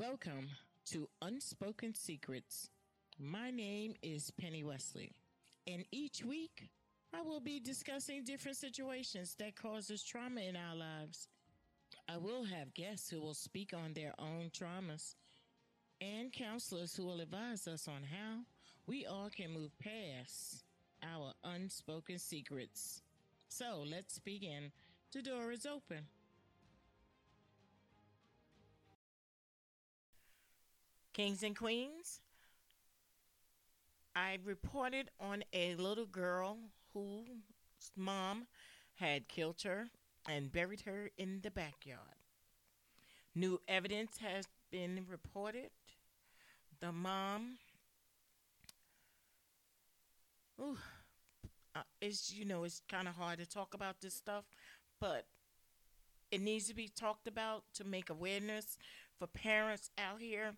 Welcome to Unspoken Secrets. My name is Penny Wesley, and each week I will be discussing different situations that causes trauma in our lives. I will have guests who will speak on their own traumas and counselors who will advise us on how we all can move past our unspoken secrets. So let's begin. The door is open. Kings and Queens, I reported on a little girl whose mom had killed her and buried her in the backyard. New evidence has been reported. The mom, ooh, uh, it's you know it's kind of hard to talk about this stuff, but it needs to be talked about to make awareness for parents out here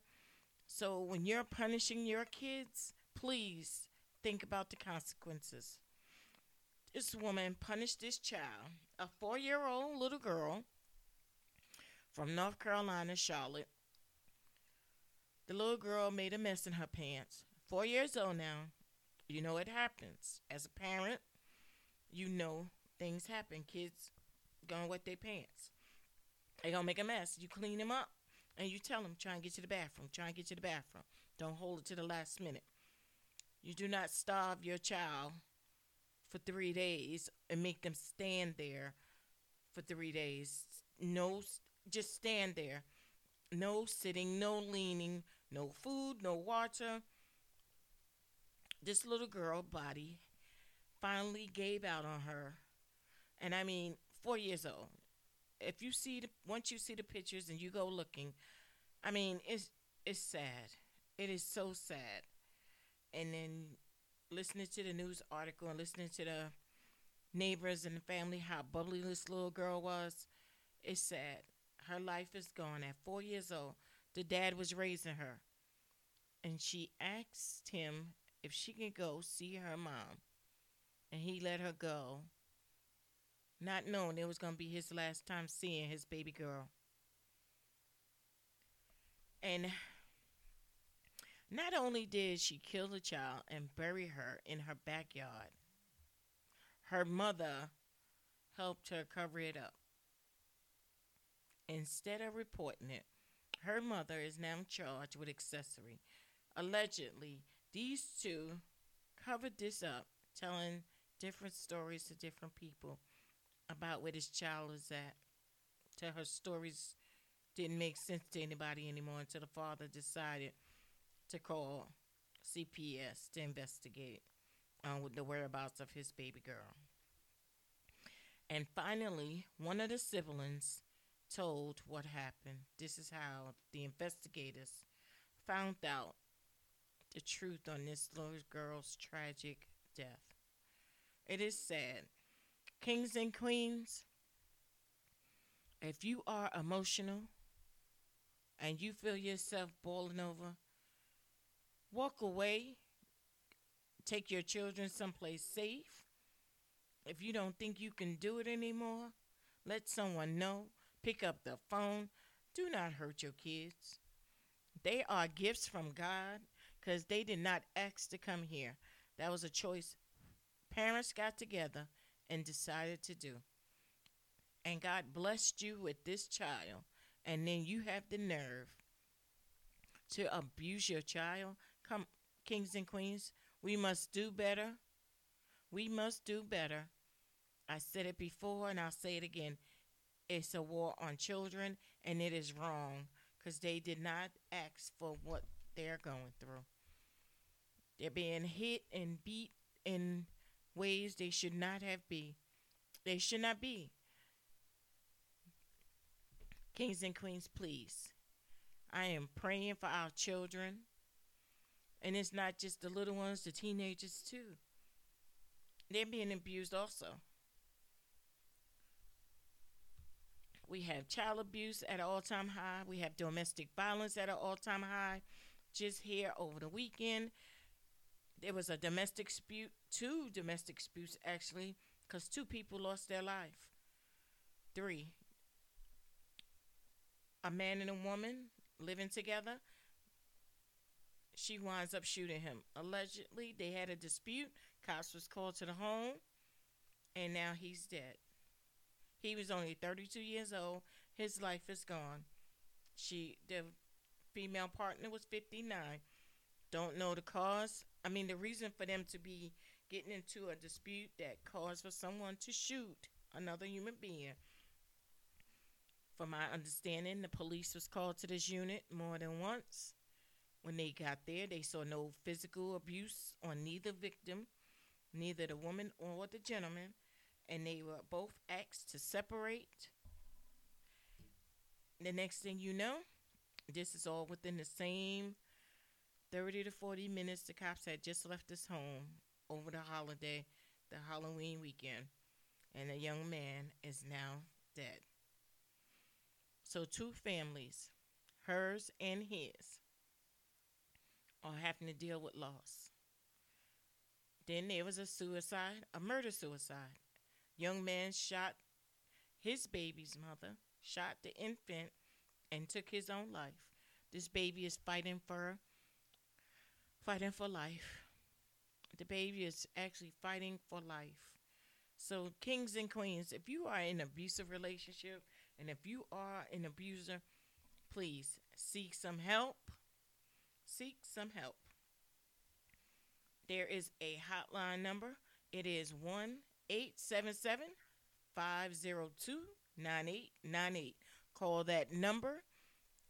so when you're punishing your kids, please think about the consequences. This woman punished this child, a four year old little girl from North Carolina, Charlotte. The little girl made a mess in her pants. Four years old now. You know it happens. As a parent, you know things happen. Kids gonna wet their pants. They gonna make a mess. You clean them up and you tell them, try and get to the bathroom, try and get to the bathroom. Don't hold it to the last minute. You do not starve your child for three days and make them stand there for three days. No, just stand there. No sitting, no leaning, no food, no water. This little girl body finally gave out on her. And I mean, four years old if you see the once you see the pictures and you go looking, I mean it's it's sad. It is so sad. And then listening to the news article and listening to the neighbors and the family how bubbly this little girl was, it's sad. Her life is gone at four years old. The dad was raising her. And she asked him if she can go see her mom. And he let her go not knowing it was going to be his last time seeing his baby girl. And not only did she kill the child and bury her in her backyard, her mother helped her cover it up. Instead of reporting it, her mother is now charged with accessory. Allegedly, these two covered this up, telling different stories to different people about where this child is at. Till her stories didn't make sense to anybody anymore until the father decided to call CPS to investigate um, with the whereabouts of his baby girl. And finally, one of the siblings told what happened. This is how the investigators found out the truth on this little girl's tragic death. It is sad Kings and queens, if you are emotional and you feel yourself boiling over, walk away. Take your children someplace safe. If you don't think you can do it anymore, let someone know. Pick up the phone. Do not hurt your kids. They are gifts from God because they did not ask to come here. That was a choice. Parents got together and decided to do. And God blessed you with this child, and then you have the nerve to abuse your child. Come, kings and queens, we must do better. We must do better. I said it before and I'll say it again. It's a war on children, and it is wrong because they did not ask for what they're going through. They're being hit and beat and ways they should not have be. They should not be. Kings and queens, please. I am praying for our children. And it's not just the little ones, the teenagers too. They're being abused also. We have child abuse at an all time high. We have domestic violence at an all time high. Just here over the weekend, there was a domestic dispute, two domestic disputes actually, because two people lost their life. Three. A man and a woman living together, she winds up shooting him. Allegedly, they had a dispute. Cops was called to the home, and now he's dead. He was only 32 years old. His life is gone. She, the female partner, was 59. Don't know the cause. I mean, the reason for them to be getting into a dispute that caused for someone to shoot another human being. From my understanding, the police was called to this unit more than once. When they got there, they saw no physical abuse on neither victim, neither the woman or the gentleman, and they were both asked to separate. The next thing you know, this is all within the same 30 to 40 minutes. The cops had just left his home over the holiday, the Halloween weekend, and the young man is now dead. So, two families, hers and his, are having to deal with loss. Then there was a suicide, a murder suicide. Young man shot his baby's mother, shot the infant, and took his own life. This baby is fighting for fighting for life. The baby is actually fighting for life. So, kings and queens, if you are in an abusive relationship and if you are an abuser, please seek some help. Seek some help. There is a hotline number. It is 1 877 502 9898. Call that number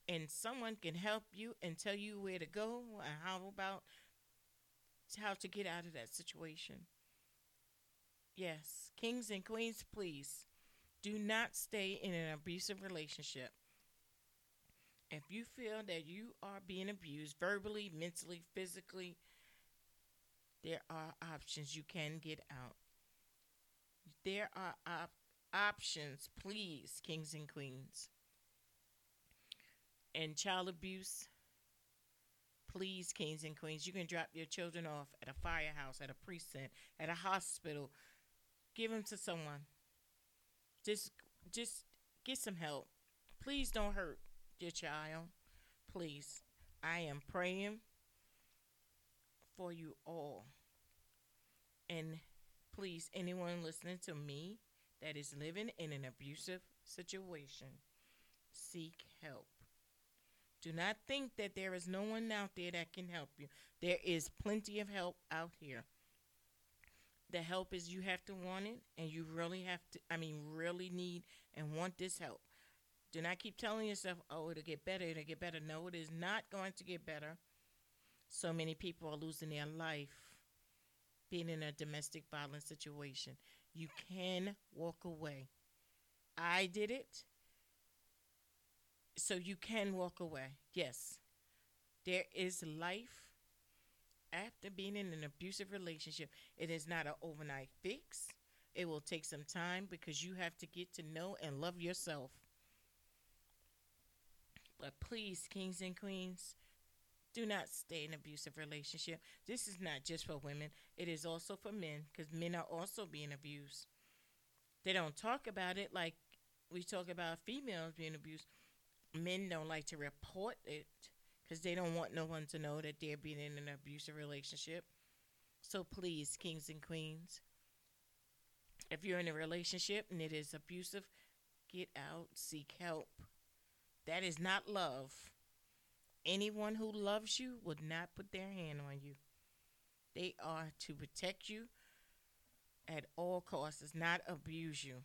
and someone can help you and tell you where to go and how about how to get out of that situation. Yes, kings and queens, please do not stay in an abusive relationship. If you feel that you are being abused verbally, mentally, physically, there are options you can get out. There are op- options, please, kings and queens. And child abuse, please, kings and queens, you can drop your children off at a firehouse, at a precinct, at a hospital. Give them to someone. Just, just get some help. Please don't hurt your child. Please, I am praying for you all. And please, anyone listening to me that is living in an abusive situation, seek help. Do not think that there is no one out there that can help you. There is plenty of help out here. The help is you have to want it and you really have to, I mean, really need and want this help. Do not keep telling yourself, oh, it'll get better, it'll get better. No, it is not going to get better. So many people are losing their life being in a domestic violence situation. You can walk away. I did it so you can walk away. Yes. There is life after being in an abusive relationship. It is not an overnight fix. It will take some time because you have to get to know and love yourself. But please, kings and queens, do not stay in abusive relationship. This is not just for women, it is also for men because men are also being abused. They don't talk about it like we talk about females being abused men don't like to report it because they don't want no one to know that they're being in an abusive relationship. So please, kings and queens, if you're in a relationship and it is abusive, get out, seek help. That is not love. Anyone who loves you would not put their hand on you. They are to protect you at all costs, not abuse you.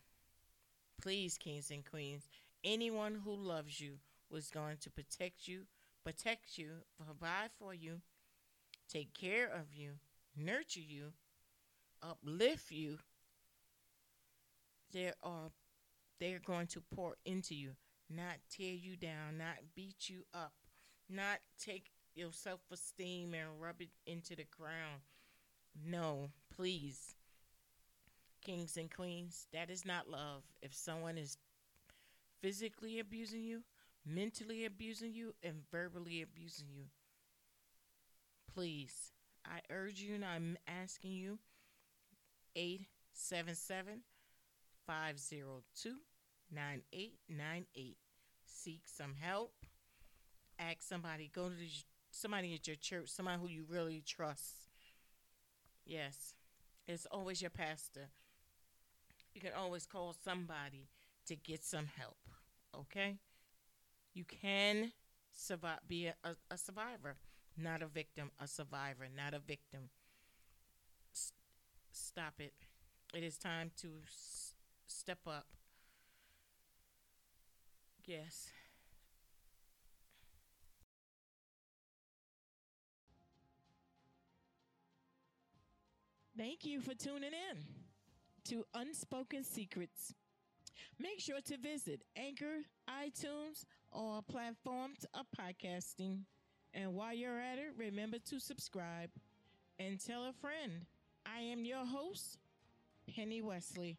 Please, kings and queens, anyone who loves you was going to protect you, protect you, provide for you, take care of you, nurture you, uplift you. There are they're going to pour into you, not tear you down, not beat you up, not take your self esteem and rub it into the ground. No, please. Kings and queens, that is not love. If someone is physically abusing you, mentally abusing you, and verbally abusing you. Please, I urge you and I'm asking you 877 502 9898. Seek some help ask somebody. Go to the, somebody at your church, somebody who you really trust. Yes, it's always your pastor. You can always call somebody to get some help. Okay, you can survive. Be a, a, a survivor, not a victim. A survivor, not a victim. S- stop it. It is time to s- step up. Yes. Thank you for tuning in to Unspoken Secrets. Make sure to visit Anchor, iTunes, or platforms of podcasting. And while you're at it, remember to subscribe and tell a friend. I am your host, Penny Wesley.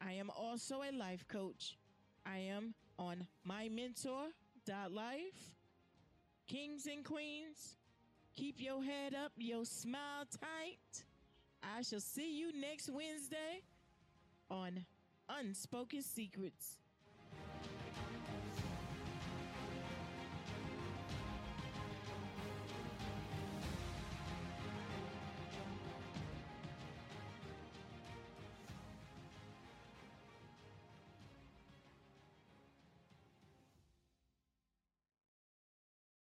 I am also a life coach. I am on mymentor.life. Kings and queens, keep your head up, your smile tight. I shall see you next Wednesday on Unspoken Secrets.